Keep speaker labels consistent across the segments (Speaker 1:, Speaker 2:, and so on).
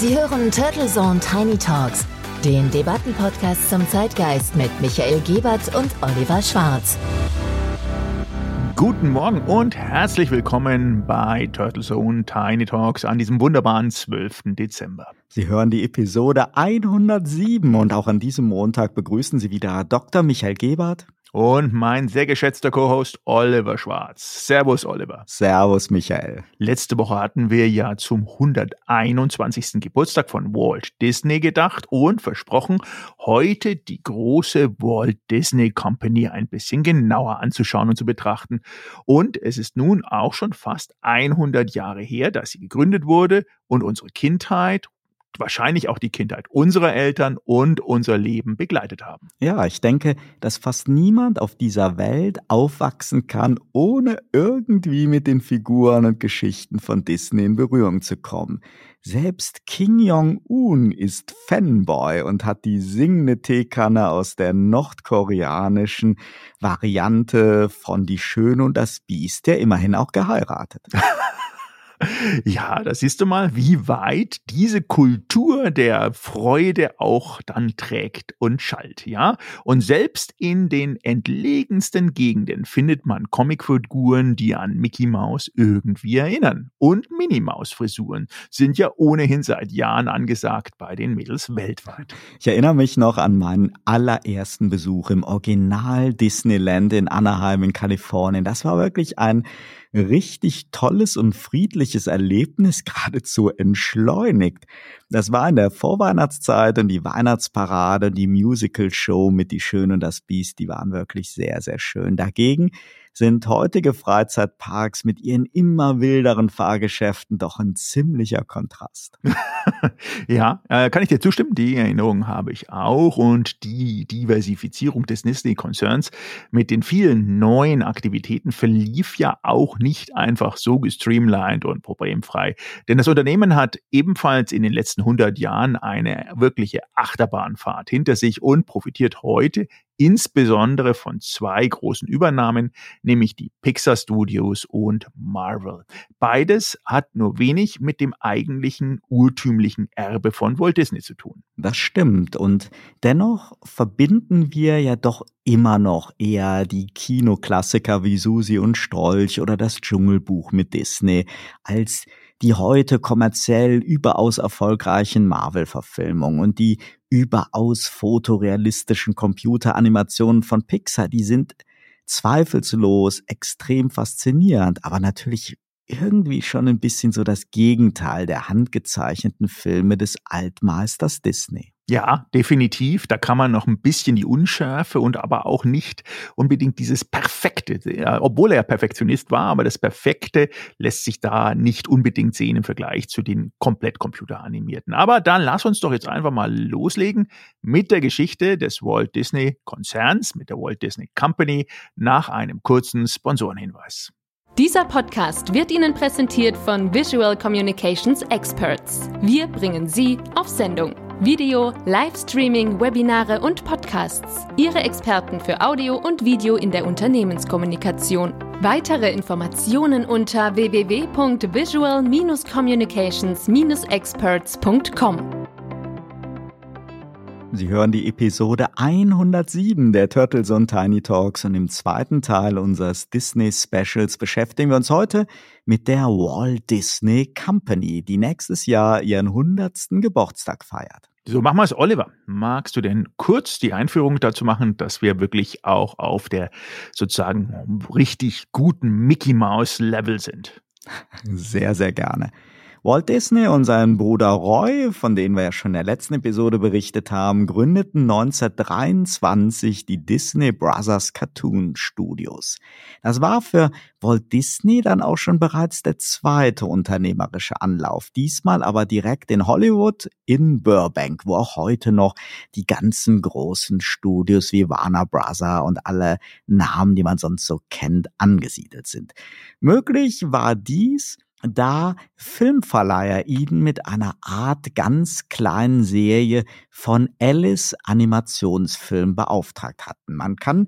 Speaker 1: Sie hören Turtle Zone Tiny Talks, den Debattenpodcast zum Zeitgeist mit Michael Gebert und Oliver Schwarz.
Speaker 2: Guten Morgen und herzlich willkommen bei Turtle Zone Tiny Talks an diesem wunderbaren 12. Dezember.
Speaker 3: Sie hören die Episode 107 und auch an diesem Montag begrüßen Sie wieder Dr. Michael Gebert
Speaker 2: und mein sehr geschätzter Co-Host Oliver Schwarz. Servus, Oliver.
Speaker 3: Servus, Michael.
Speaker 2: Letzte Woche hatten wir ja zum 121. Geburtstag von Walt Disney gedacht und versprochen, heute die große Walt Disney Company ein bisschen genauer anzuschauen und zu betrachten. Und es ist nun auch schon fast 100 Jahre her, dass sie gegründet wurde und unsere Kindheit wahrscheinlich auch die Kindheit unserer Eltern und unser Leben begleitet haben.
Speaker 3: Ja, ich denke, dass fast niemand auf dieser Welt aufwachsen kann, ohne irgendwie mit den Figuren und Geschichten von Disney in Berührung zu kommen. Selbst Kim Jong-un ist Fanboy und hat die singende Teekanne aus der nordkoreanischen Variante von Die Schöne und das Biest, der immerhin auch geheiratet.
Speaker 2: Ja, da siehst du mal, wie weit diese Kultur der Freude auch dann trägt und schallt, ja. Und selbst in den entlegensten Gegenden findet man Comicfiguren, die an Mickey Mouse irgendwie erinnern. Und Minnie Maus Frisuren sind ja ohnehin seit Jahren angesagt bei den Mädels weltweit.
Speaker 3: Ich erinnere mich noch an meinen allerersten Besuch im Original Disneyland in Anaheim in Kalifornien. Das war wirklich ein richtig tolles und friedliches Erlebnis geradezu entschleunigt. Das war in der Vorweihnachtszeit und die Weihnachtsparade, die Musical-Show mit Die Schöne und das Biest, die waren wirklich sehr, sehr schön. Dagegen sind heutige Freizeitparks mit ihren immer wilderen Fahrgeschäften doch ein ziemlicher Kontrast.
Speaker 2: ja, äh, kann ich dir zustimmen. Die Erinnerung habe ich auch und die Diversifizierung des Disney-Konzerns mit den vielen neuen Aktivitäten verlief ja auch nicht einfach so gestreamlined und problemfrei. Denn das Unternehmen hat ebenfalls in den letzten 100 Jahren eine wirkliche Achterbahnfahrt hinter sich und profitiert heute insbesondere von zwei großen Übernahmen, nämlich die Pixar Studios und Marvel. Beides hat nur wenig mit dem eigentlichen urtümlichen Erbe von Walt Disney zu tun.
Speaker 3: Das stimmt und dennoch verbinden wir ja doch immer noch eher die Kinoklassiker wie Susi und Strolch oder das Dschungelbuch mit Disney als die heute kommerziell überaus erfolgreichen Marvel-Verfilmungen und die überaus fotorealistischen Computeranimationen von Pixar, die sind zweifellos extrem faszinierend, aber natürlich irgendwie schon ein bisschen so das Gegenteil der handgezeichneten Filme des Altmeisters Disney.
Speaker 2: Ja, definitiv. Da kann man noch ein bisschen die Unschärfe und aber auch nicht unbedingt dieses Perfekte, obwohl er Perfektionist war, aber das Perfekte lässt sich da nicht unbedingt sehen im Vergleich zu den komplett computeranimierten. Aber dann lass uns doch jetzt einfach mal loslegen mit der Geschichte des Walt Disney Konzerns, mit der Walt Disney Company nach einem kurzen Sponsorenhinweis.
Speaker 4: Dieser Podcast wird Ihnen präsentiert von Visual Communications Experts. Wir bringen Sie auf Sendung. Video, Livestreaming, Webinare und Podcasts. Ihre Experten für Audio und Video in der Unternehmenskommunikation. Weitere Informationen unter www.visual-communications-experts.com.
Speaker 3: Sie hören die Episode 107 der Turtles und Tiny Talks und im zweiten Teil unseres Disney Specials beschäftigen wir uns heute mit der Walt Disney Company, die nächstes Jahr ihren 100. Geburtstag feiert.
Speaker 2: So, machen wir es, Oliver. Magst du denn kurz die Einführung dazu machen, dass wir wirklich auch auf der sozusagen richtig guten Mickey Mouse Level sind?
Speaker 3: Sehr, sehr gerne. Walt Disney und sein Bruder Roy, von denen wir ja schon in der letzten Episode berichtet haben, gründeten 1923 die Disney Brothers Cartoon Studios. Das war für Walt Disney dann auch schon bereits der zweite unternehmerische Anlauf, diesmal aber direkt in Hollywood in Burbank, wo auch heute noch die ganzen großen Studios wie Warner Brother und alle Namen, die man sonst so kennt, angesiedelt sind. Möglich war dies da Filmverleiher ihn mit einer Art ganz kleinen Serie von Alice Animationsfilm beauftragt hatten. Man kann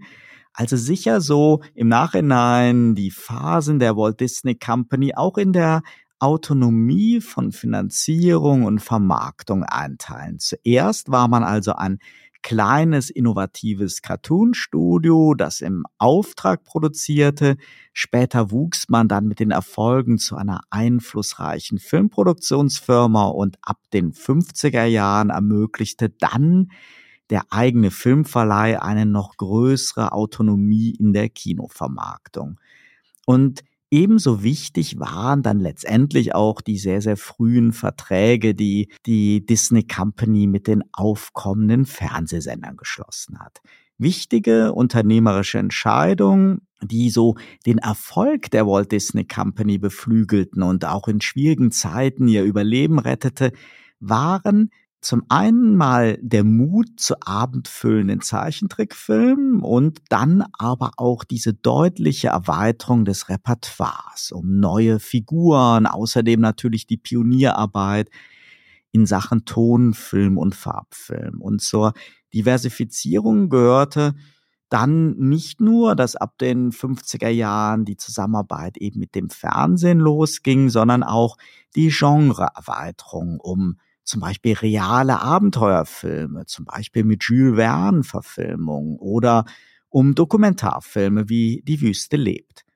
Speaker 3: also sicher so im Nachhinein die Phasen der Walt Disney Company auch in der Autonomie von Finanzierung und Vermarktung einteilen. Zuerst war man also ein kleines, innovatives Cartoon-Studio, das im Auftrag produzierte. Später wuchs man dann mit den Erfolgen zu einer einflussreichen Filmproduktionsfirma und ab den 50er Jahren ermöglichte dann der eigene Filmverleih eine noch größere Autonomie in der Kinovermarktung. Und Ebenso wichtig waren dann letztendlich auch die sehr, sehr frühen Verträge, die die Disney Company mit den aufkommenden Fernsehsendern geschlossen hat. Wichtige unternehmerische Entscheidungen, die so den Erfolg der Walt Disney Company beflügelten und auch in schwierigen Zeiten ihr Überleben rettete, waren zum einen mal der Mut zu abendfüllenden Zeichentrickfilmen und dann aber auch diese deutliche Erweiterung des Repertoires um neue Figuren, außerdem natürlich die Pionierarbeit in Sachen Tonfilm und Farbfilm. Und zur Diversifizierung gehörte dann nicht nur, dass ab den 50er Jahren die Zusammenarbeit eben mit dem Fernsehen losging, sondern auch die Genreerweiterung um zum Beispiel reale Abenteuerfilme, zum Beispiel mit Jules Verne Verfilmungen oder um Dokumentarfilme wie Die Wüste lebt.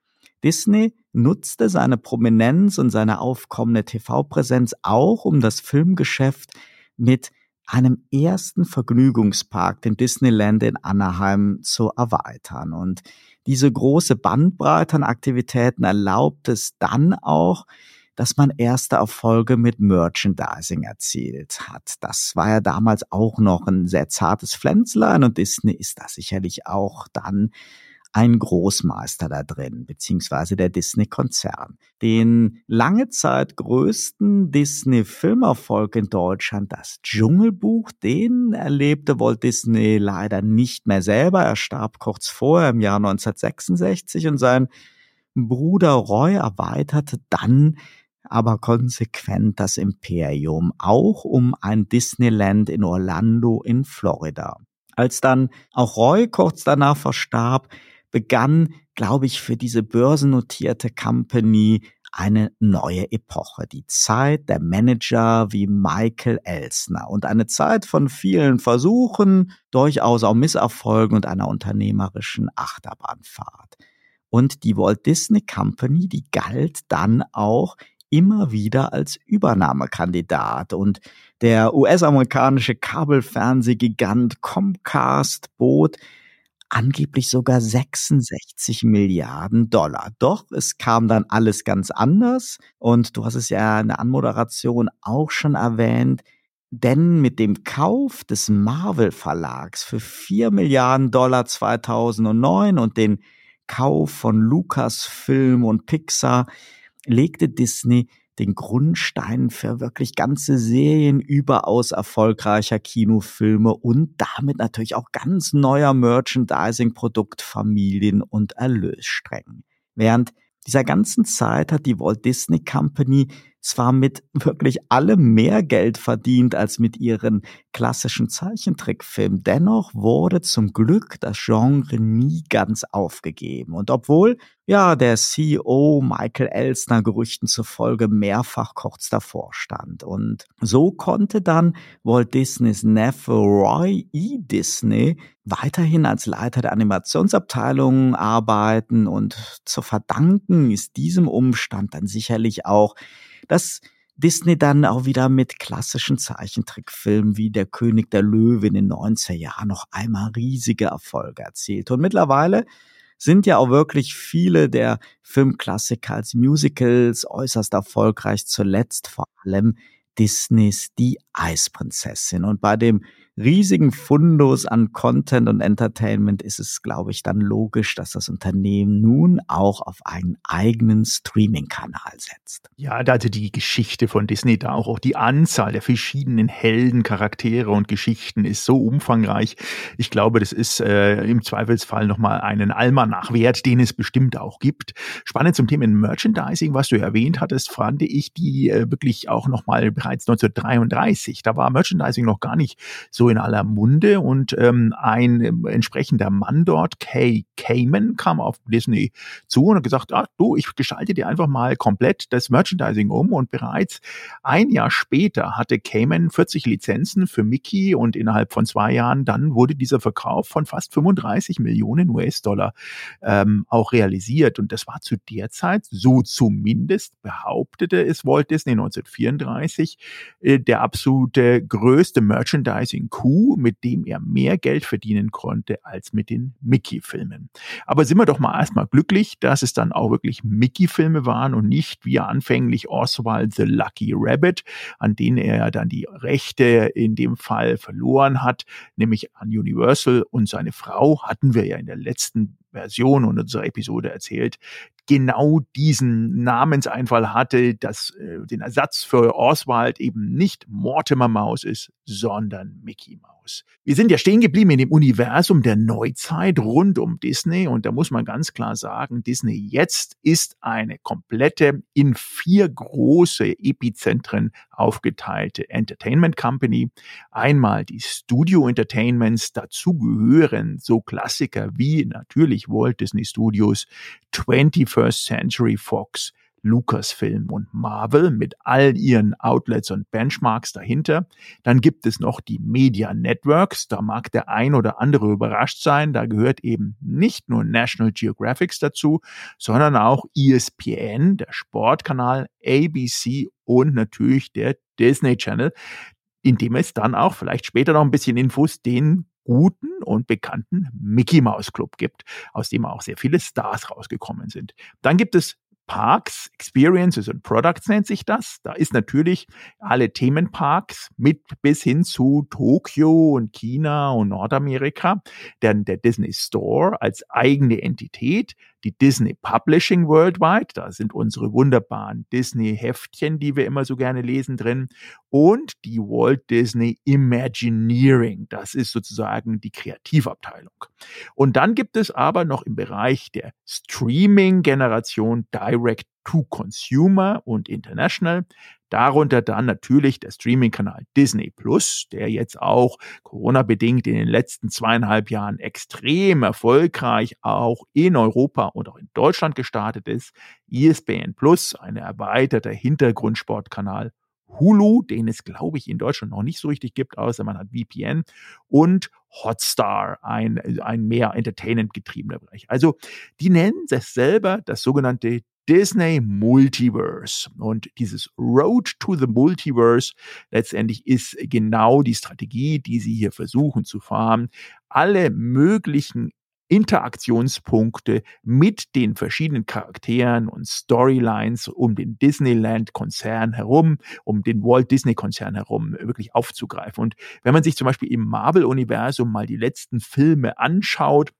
Speaker 3: Disney nutzte seine Prominenz und seine aufkommende TV-Präsenz auch, um das Filmgeschäft mit einem ersten Vergnügungspark, dem Disneyland in Anaheim, zu erweitern. Und diese große Bandbreite an Aktivitäten erlaubt es dann auch, dass man erste Erfolge mit Merchandising erzielt hat. Das war ja damals auch noch ein sehr zartes Pflänzlein und Disney ist da sicherlich auch dann ein Großmeister da drin, beziehungsweise der Disney-Konzern. Den lange Zeit größten Disney-Filmerfolg in Deutschland, das Dschungelbuch, den erlebte Walt Disney leider nicht mehr selber. Er starb kurz vorher im Jahr 1966 und sein Bruder Roy erweiterte dann aber konsequent das Imperium, auch um ein Disneyland in Orlando in Florida. Als dann auch Roy kurz danach verstarb, begann, glaube ich, für diese börsennotierte Company eine neue Epoche, die Zeit der Manager wie Michael Elsner und eine Zeit von vielen Versuchen, durchaus auch Misserfolgen und einer unternehmerischen Achterbahnfahrt. Und die Walt Disney Company, die galt dann auch immer wieder als Übernahmekandidat. Und der US-amerikanische Kabelfernsehgigant Comcast bot angeblich sogar 66 Milliarden Dollar. Doch es kam dann alles ganz anders. Und du hast es ja in der Anmoderation auch schon erwähnt, denn mit dem Kauf des Marvel Verlags für 4 Milliarden Dollar 2009 und den Kauf von Lucasfilm und Pixar legte Disney den Grundstein für wirklich ganze Serien überaus erfolgreicher Kinofilme und damit natürlich auch ganz neuer Merchandising-Produktfamilien und Erlössträngen. Während dieser ganzen Zeit hat die Walt Disney Company zwar mit wirklich allem mehr Geld verdient als mit ihren klassischen Zeichentrickfilmen. Dennoch wurde zum Glück das Genre nie ganz aufgegeben. Und obwohl ja der CEO Michael Elsner Gerüchten zufolge mehrfach kurz davor stand. Und so konnte dann Walt Disneys Neffe Roy E. Disney weiterhin als Leiter der Animationsabteilung arbeiten und zu verdanken ist diesem Umstand dann sicherlich auch dass Disney dann auch wieder mit klassischen Zeichentrickfilmen wie Der König der Löwe in den 90er Jahren noch einmal riesige Erfolge erzielt. Und mittlerweile sind ja auch wirklich viele der Filmklassiker als Musicals äußerst erfolgreich, zuletzt vor allem Disneys Die Eisprinzessin. Und bei dem riesigen Fundus an Content und Entertainment ist es, glaube ich, dann logisch, dass das Unternehmen nun auch auf einen eigenen Streaming-Kanal setzt.
Speaker 2: Ja, also die Geschichte von Disney da auch, auch die Anzahl der verschiedenen Helden, Charaktere und Geschichten ist so umfangreich. Ich glaube, das ist äh, im Zweifelsfall nochmal einen Almanach wert, den es bestimmt auch gibt. Spannend zum Thema Merchandising, was du erwähnt hattest, fand ich die äh, wirklich auch nochmal bereits 1933. Da war Merchandising noch gar nicht so in aller Munde. Und ähm, ein ähm, entsprechender Mann dort, Kay Kamen, kam auf Disney zu und hat gesagt, ah, du, ich gestalte dir einfach mal komplett das Merchandising um. Und bereits ein Jahr später hatte Cayman 40 Lizenzen für Mickey und innerhalb von zwei Jahren dann wurde dieser Verkauf von fast 35 Millionen US-Dollar ähm, auch realisiert. Und das war zu der Zeit, so zumindest behauptete es Walt Disney 1934, äh, der absolute größte Merchandising-Coup, mit dem er mehr Geld verdienen konnte als mit den Mickey-Filmen. Aber sind wir doch mal erstmal glücklich, dass es dann auch wirklich Mickey-Filme waren und nicht wie anfänglich Oswald the Lucky Rabbit, an denen er dann die Rechte in dem Fall verloren hat, nämlich an Universal und seine Frau hatten wir ja in der letzten Version und unserer Episode erzählt, genau diesen Namenseinfall hatte, dass äh, den Ersatz für Oswald eben nicht Mortimer Maus ist, sondern Mickey Mouse. Wir sind ja stehen geblieben in dem Universum der Neuzeit rund um Disney und da muss man ganz klar sagen, Disney jetzt ist eine komplette in vier große Epizentren aufgeteilte Entertainment Company. Einmal die Studio Entertainments, dazu gehören so Klassiker wie natürlich Walt Disney Studios, 21st Century Fox, Lucasfilm und Marvel mit all ihren Outlets und Benchmarks dahinter. Dann gibt es noch die Media Networks. Da mag der ein oder andere überrascht sein. Da gehört eben nicht nur National Geographic dazu, sondern auch ESPN, der Sportkanal, ABC und natürlich der Disney Channel, in dem es dann auch vielleicht später noch ein bisschen Infos den guten und bekannten Mickey Mouse Club gibt, aus dem auch sehr viele Stars rausgekommen sind. Dann gibt es Parks, Experiences und Products nennt sich das. Da ist natürlich alle Themenparks mit bis hin zu Tokio und China und Nordamerika. Dann der Disney Store als eigene Entität, die Disney Publishing Worldwide, da sind unsere wunderbaren Disney-Heftchen, die wir immer so gerne lesen drin, und die Walt Disney Imagineering, das ist sozusagen die Kreativabteilung. Und dann gibt es aber noch im Bereich der Streaming-Generation Direct to Consumer und International. Darunter dann natürlich der Streaming-Kanal Disney Plus, der jetzt auch Corona-bedingt in den letzten zweieinhalb Jahren extrem erfolgreich auch in Europa und auch in Deutschland gestartet ist. ESPN Plus, ein erweiterter Hintergrundsportkanal Hulu, den es, glaube ich, in Deutschland noch nicht so richtig gibt, außer man hat VPN und Hotstar, ein, ein mehr entertainment getriebener Bereich. Also die nennen es selber das sogenannte Disney Multiverse. Und dieses Road to the Multiverse letztendlich ist genau die Strategie, die sie hier versuchen zu fahren. Alle möglichen Interaktionspunkte mit den verschiedenen Charakteren und Storylines um den Disneyland-Konzern herum, um den Walt Disney-Konzern herum wirklich aufzugreifen. Und wenn man sich zum Beispiel im Marvel-Universum mal die letzten Filme anschaut,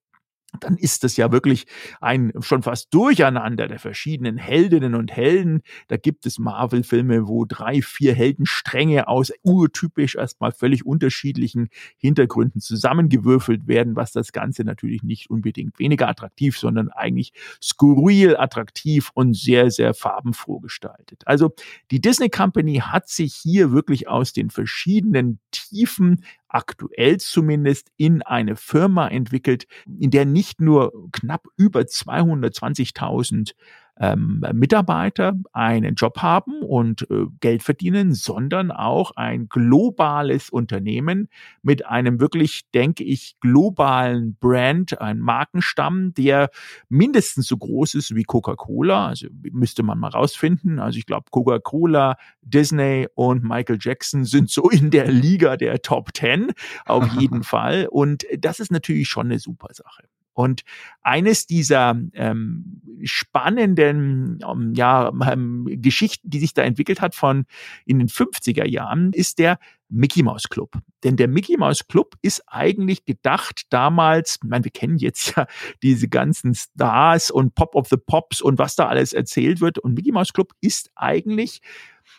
Speaker 2: dann ist es ja wirklich ein schon fast Durcheinander der verschiedenen Heldinnen und Helden. Da gibt es Marvel-Filme, wo drei, vier Heldenstränge aus urtypisch erstmal völlig unterschiedlichen Hintergründen zusammengewürfelt werden, was das Ganze natürlich nicht unbedingt weniger attraktiv, sondern eigentlich skurril attraktiv und sehr, sehr farbenfroh gestaltet. Also die Disney Company hat sich hier wirklich aus den verschiedenen Tiefen aktuell zumindest in eine Firma entwickelt, in der nicht nur knapp über 220.000 ähm, Mitarbeiter einen Job haben und äh, Geld verdienen, sondern auch ein globales Unternehmen mit einem wirklich, denke ich, globalen Brand, ein Markenstamm, der mindestens so groß ist wie Coca-Cola. Also müsste man mal rausfinden. Also ich glaube, Coca-Cola, Disney und Michael Jackson sind so in der Liga der Top Ten auf jeden Fall. Und das ist natürlich schon eine super Sache. Und eines dieser ähm, spannenden ähm, ja, ähm, Geschichten, die sich da entwickelt hat von in den 50er Jahren, ist der Mickey Mouse Club. Denn der Mickey Mouse Club ist eigentlich gedacht damals, ich meine, wir kennen jetzt ja diese ganzen Stars und Pop of the Pops und was da alles erzählt wird. Und Mickey Mouse Club ist eigentlich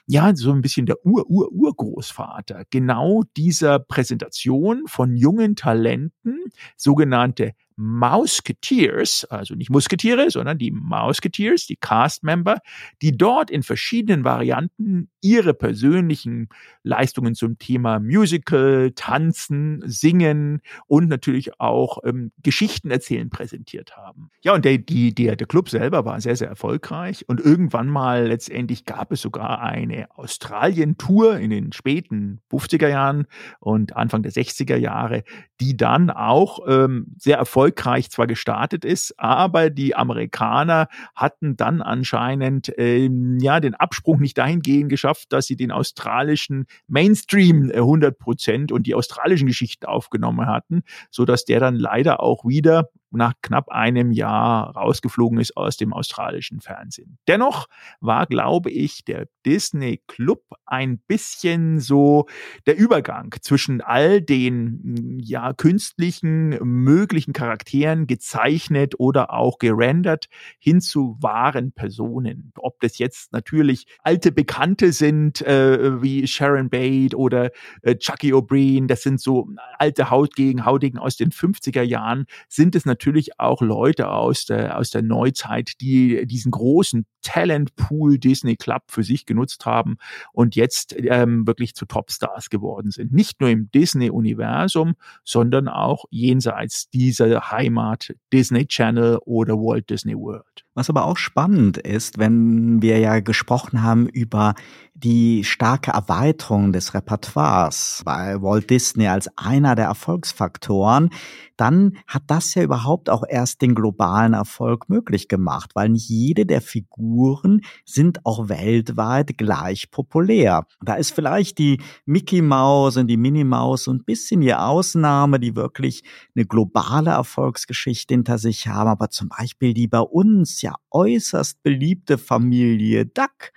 Speaker 2: ja, so ein bisschen der Ur-Ur-Urgroßvater genau dieser Präsentation von jungen Talenten, sogenannte Mouseketeers, also nicht Musketiere, sondern die Mouseketeers, die Cast-Member, die dort in verschiedenen Varianten ihre persönlichen Leistungen zum Thema Musical, Tanzen, Singen und natürlich auch ähm, Geschichten erzählen präsentiert haben. Ja, und der, die, der, der Club selber war sehr, sehr erfolgreich und irgendwann mal letztendlich gab es sogar eine Australien-Tour in den späten 50er Jahren und Anfang der 60er Jahre, die dann auch ähm, sehr erfolgreich zwar gestartet ist, aber die Amerikaner hatten dann anscheinend ähm, ja den Absprung nicht dahingehend geschafft, dass sie den australischen Mainstream 100 äh, Prozent und die australischen Geschichten aufgenommen hatten, so dass der dann leider auch wieder nach knapp einem Jahr rausgeflogen ist aus dem australischen Fernsehen. Dennoch war, glaube ich, der Disney Club ein bisschen so der Übergang zwischen all den ja künstlichen möglichen Charakteren gezeichnet oder auch gerendert hin zu wahren Personen. Ob das jetzt natürlich alte Bekannte sind äh, wie Sharon Bate oder äh, Chucky O'Brien, das sind so alte Haut gegen Hautigen aus den 50er Jahren, sind es natürlich natürlich auch Leute aus der, aus der Neuzeit, die diesen großen Talentpool Disney Club für sich genutzt haben und jetzt ähm, wirklich zu Topstars geworden sind. Nicht nur im Disney-Universum, sondern auch jenseits dieser Heimat Disney Channel oder Walt Disney World.
Speaker 3: Was aber auch spannend ist, wenn wir ja gesprochen haben über die starke Erweiterung des Repertoires bei Walt Disney als einer der Erfolgsfaktoren, dann hat das ja überhaupt auch erst den globalen Erfolg möglich gemacht, weil nicht jede der Figuren sind auch weltweit gleich populär. Da ist vielleicht die Mickey Mouse und die Minnie Mouse so ein bisschen die Ausnahme, die wirklich eine globale Erfolgsgeschichte hinter sich haben, aber zum Beispiel die bei uns ja äußerst beliebte Familie Duck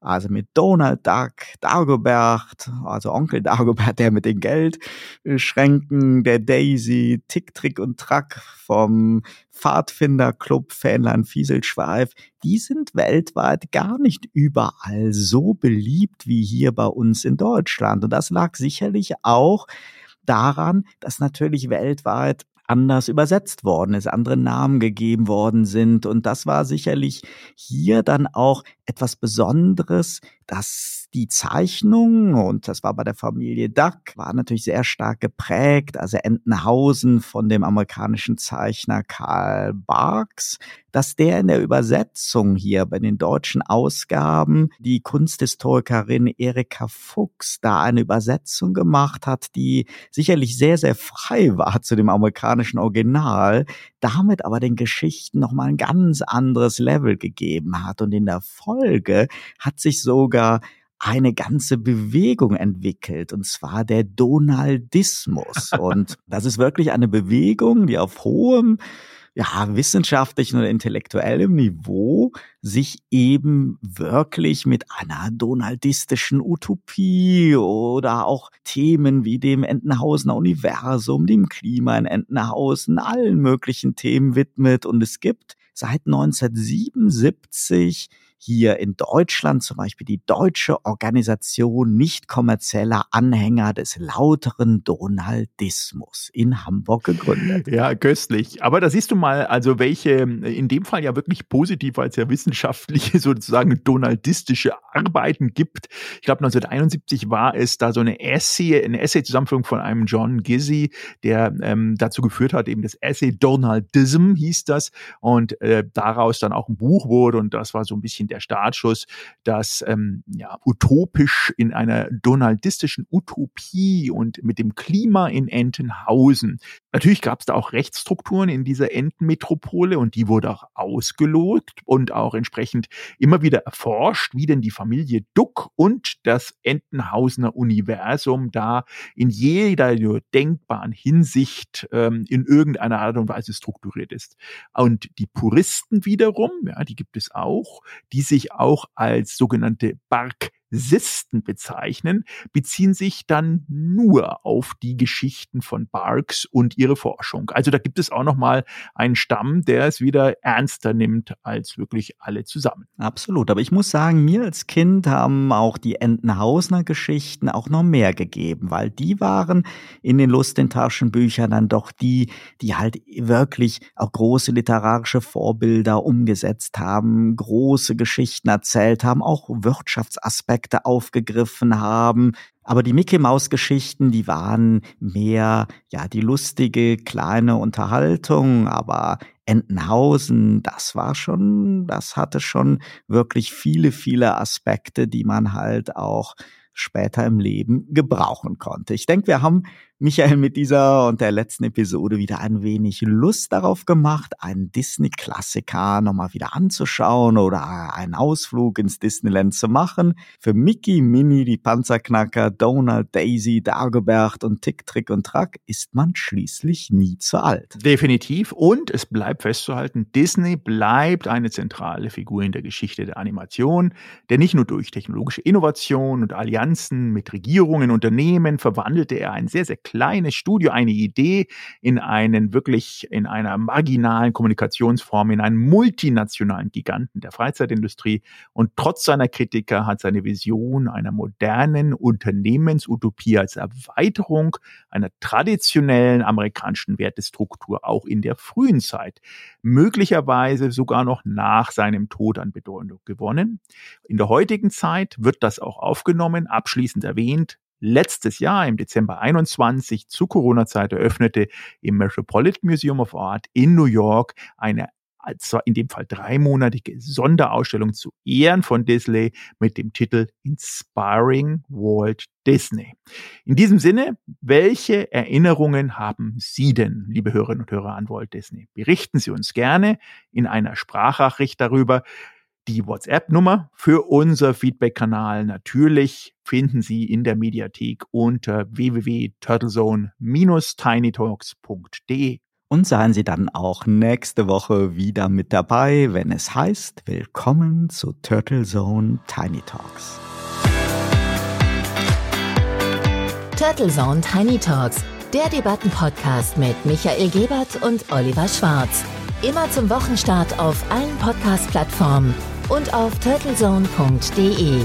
Speaker 3: also mit Donald Duck, Dagobert, also Onkel Dagobert, der mit den Geldschränken, der Daisy, Tick, Trick und Track vom Pfadfinderclub Fähnlein Fieselschweif, die sind weltweit gar nicht überall so beliebt wie hier bei uns in Deutschland. Und das lag sicherlich auch daran, dass natürlich weltweit anders übersetzt worden ist, andere Namen gegeben worden sind. Und das war sicherlich hier dann auch etwas Besonderes, dass die Zeichnung, und das war bei der Familie Duck, war natürlich sehr stark geprägt, also Entenhausen von dem amerikanischen Zeichner Karl Barks, dass der in der Übersetzung hier bei den deutschen Ausgaben die Kunsthistorikerin Erika Fuchs da eine Übersetzung gemacht hat, die sicherlich sehr, sehr frei war zu dem amerikanischen Original, damit aber den Geschichten nochmal ein ganz anderes Level gegeben hat. Und in der Folge hat sich sogar eine ganze Bewegung entwickelt, und zwar der Donaldismus. Und das ist wirklich eine Bewegung, die auf hohem ja, wissenschaftlichen und intellektuellem Niveau sich eben wirklich mit einer donaldistischen Utopie oder auch Themen wie dem Entenhausener Universum, dem Klima in Entenhausen, allen möglichen Themen widmet. Und es gibt seit 1977 hier in Deutschland zum Beispiel die Deutsche Organisation nicht kommerzieller Anhänger des lauteren Donaldismus in Hamburg gegründet.
Speaker 2: Ja, köstlich. Aber da siehst du mal, also welche in dem Fall ja wirklich positiv als ja wissenschaftliche sozusagen donaldistische Arbeiten gibt. Ich glaube 1971 war es da so eine Essay, eine Essay-Zusammenführung von einem John Gizzy, der ähm, dazu geführt hat, eben das Essay Donaldism hieß das und äh, daraus dann auch ein Buch wurde und das war so ein bisschen der Startschuss, dass ähm, ja, utopisch in einer donaldistischen Utopie und mit dem Klima in Entenhausen. Natürlich gab es da auch Rechtsstrukturen in dieser Entenmetropole und die wurde auch ausgelogt und auch entsprechend immer wieder erforscht, wie denn die Familie Duck und das Entenhausener Universum da in jeder denkbaren Hinsicht ähm, in irgendeiner Art und Weise strukturiert ist. Und die Puristen wiederum, ja, die gibt es auch, die sich auch als sogenannte Bark Sisten bezeichnen, beziehen sich dann nur auf die Geschichten von Barks und ihre Forschung. Also da gibt es auch noch einen Stamm, der es wieder ernster nimmt als wirklich alle zusammen.
Speaker 3: Absolut, aber ich muss sagen, mir als Kind haben auch die Entenhausner Geschichten auch noch mehr gegeben, weil die waren in den Lust dann doch die, die halt wirklich auch große literarische Vorbilder umgesetzt haben, große Geschichten erzählt haben, auch Wirtschaftsaspekte aufgegriffen haben. Aber die Mickey Maus Geschichten, die waren mehr, ja, die lustige kleine Unterhaltung, aber Entenhausen, das war schon, das hatte schon wirklich viele, viele Aspekte, die man halt auch später im Leben gebrauchen konnte. Ich denke, wir haben Michael mit dieser und der letzten Episode wieder ein wenig Lust darauf gemacht, einen Disney-Klassiker nochmal wieder anzuschauen oder einen Ausflug ins Disneyland zu machen. Für Mickey, Minnie, die Panzerknacker, Donald, Daisy, Dagobert und Tick, Trick und Track ist man schließlich nie zu alt.
Speaker 2: Definitiv. Und es bleibt festzuhalten, Disney bleibt eine zentrale Figur in der Geschichte der Animation, der nicht nur durch technologische Innovation und Allianzen mit Regierungen, Unternehmen verwandelte er ein sehr, sehr kleines Studio eine Idee in einen wirklich in einer marginalen Kommunikationsform, in einen multinationalen Giganten der Freizeitindustrie. Und trotz seiner Kritiker hat seine Vision einer modernen Unternehmensutopie als Erweiterung einer traditionellen amerikanischen Wertestruktur auch in der frühen Zeit, möglicherweise sogar noch nach seinem Tod an Bedeutung gewonnen. In der heutigen Zeit wird das auch aufgenommen, abschließend erwähnt, letztes Jahr im Dezember 21 zu Corona-Zeit eröffnete im Metropolitan Museum of Art in New York eine zwar in dem Fall dreimonatige Sonderausstellung zu Ehren von Disney mit dem Titel Inspiring Walt Disney. In diesem Sinne, welche Erinnerungen haben Sie denn, liebe Hörerinnen und Hörer, an Walt Disney? Berichten Sie uns gerne in einer Sprachnachricht darüber. Die WhatsApp-Nummer für unser Feedback-Kanal natürlich finden Sie in der Mediathek unter www.turtlezone-tinytalks.de.
Speaker 3: Und seien Sie dann auch nächste Woche wieder mit dabei, wenn es heißt Willkommen zu Turtle Zone Tiny Talks.
Speaker 1: Turtle Zone Tiny Talks, der Debattenpodcast mit Michael Gebert und Oliver Schwarz. Immer zum Wochenstart auf allen Podcast-Plattformen und auf turtlezone.de.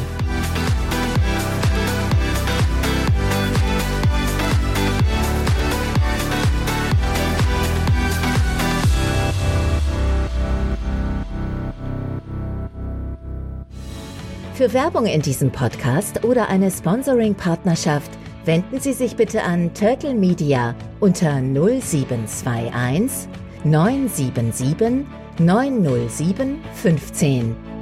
Speaker 1: Für Werbung in diesem Podcast oder eine Sponsoring-Partnerschaft wenden Sie sich bitte an Turtle Media unter 0721 977 907 15.